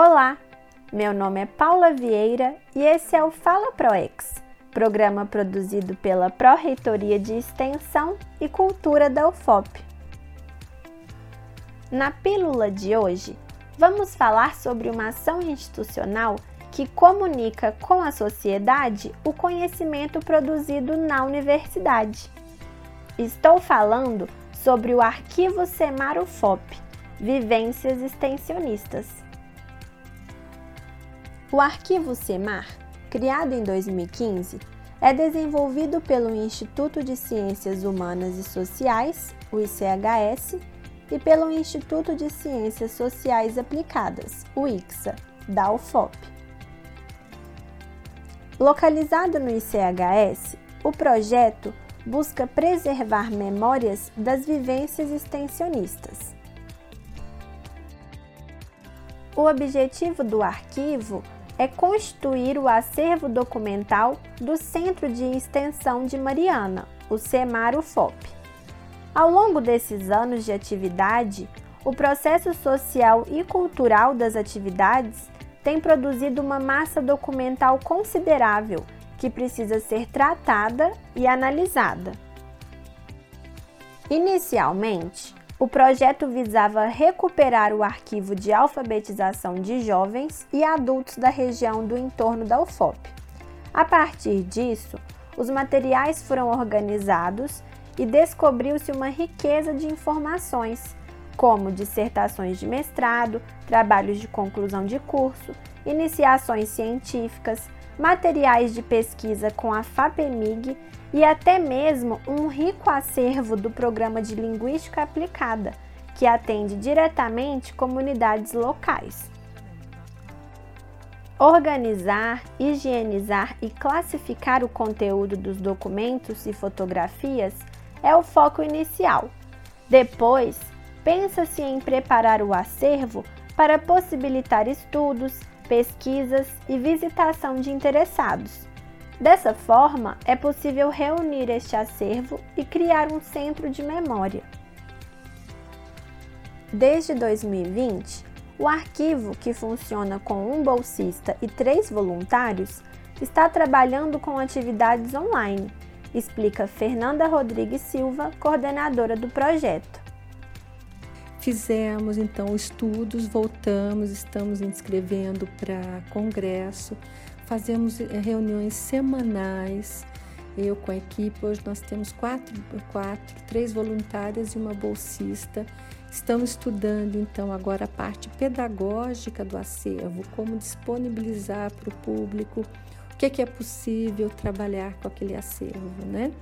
Olá, meu nome é Paula Vieira e esse é o Fala ProEx, programa produzido pela Pró-Reitoria de Extensão e Cultura da UFOP. Na pílula de hoje, vamos falar sobre uma ação institucional que comunica com a sociedade o conhecimento produzido na universidade. Estou falando sobre o Arquivo Semar UFOP, Vivências Extensionistas. O Arquivo SEMAR, criado em 2015, é desenvolvido pelo Instituto de Ciências Humanas e Sociais, o ICHS, e pelo Instituto de Ciências Sociais Aplicadas, o ICSA, da UFOP. Localizado no ICHS, o projeto busca preservar memórias das vivências extensionistas. O objetivo do arquivo é constituir o acervo documental do Centro de Extensão de Mariana, o CEMAR-UFOP. Ao longo desses anos de atividade, o processo social e cultural das atividades tem produzido uma massa documental considerável que precisa ser tratada e analisada. Inicialmente, o projeto visava recuperar o arquivo de alfabetização de jovens e adultos da região do entorno da UFOP. A partir disso, os materiais foram organizados e descobriu-se uma riqueza de informações, como dissertações de mestrado, trabalhos de conclusão de curso, iniciações científicas, materiais de pesquisa com a FAPEMIG e até mesmo um rico acervo do Programa de Linguística Aplicada, que atende diretamente comunidades locais. Organizar, higienizar e classificar o conteúdo dos documentos e fotografias é o foco inicial. Depois, pensa-se em preparar o acervo para possibilitar estudos, pesquisas e visitação de interessados Dessa forma, é possível reunir este acervo e criar um centro de memória. Desde 2020, o arquivo, que funciona com um bolsista e três voluntários, está trabalhando com atividades online, explica Fernanda Rodrigues Silva, coordenadora do projeto. Fizemos então estudos, voltamos, estamos inscrevendo para congresso, fazemos eh, reuniões semanais. Eu com a equipe, hoje nós temos quatro, quatro, três voluntárias e uma bolsista. Estamos estudando então agora a parte pedagógica do acervo, como disponibilizar para o público, o que é, que é possível trabalhar com aquele acervo, né?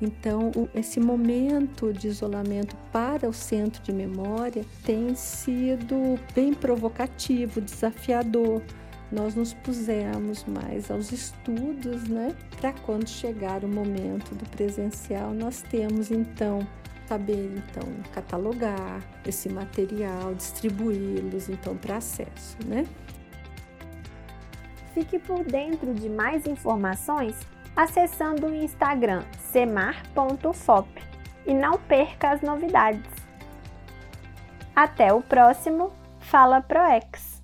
Então, esse momento de isolamento para o centro de memória tem sido bem provocativo, desafiador, nós nos pusemos mais aos estudos, né? Para quando chegar o momento do presencial, nós temos então saber então catalogar esse material, distribuí-los então para acesso, né? Fique por dentro de mais informações acessando o Instagram semar.fop e não perca as novidades. Até o próximo Fala ProEx.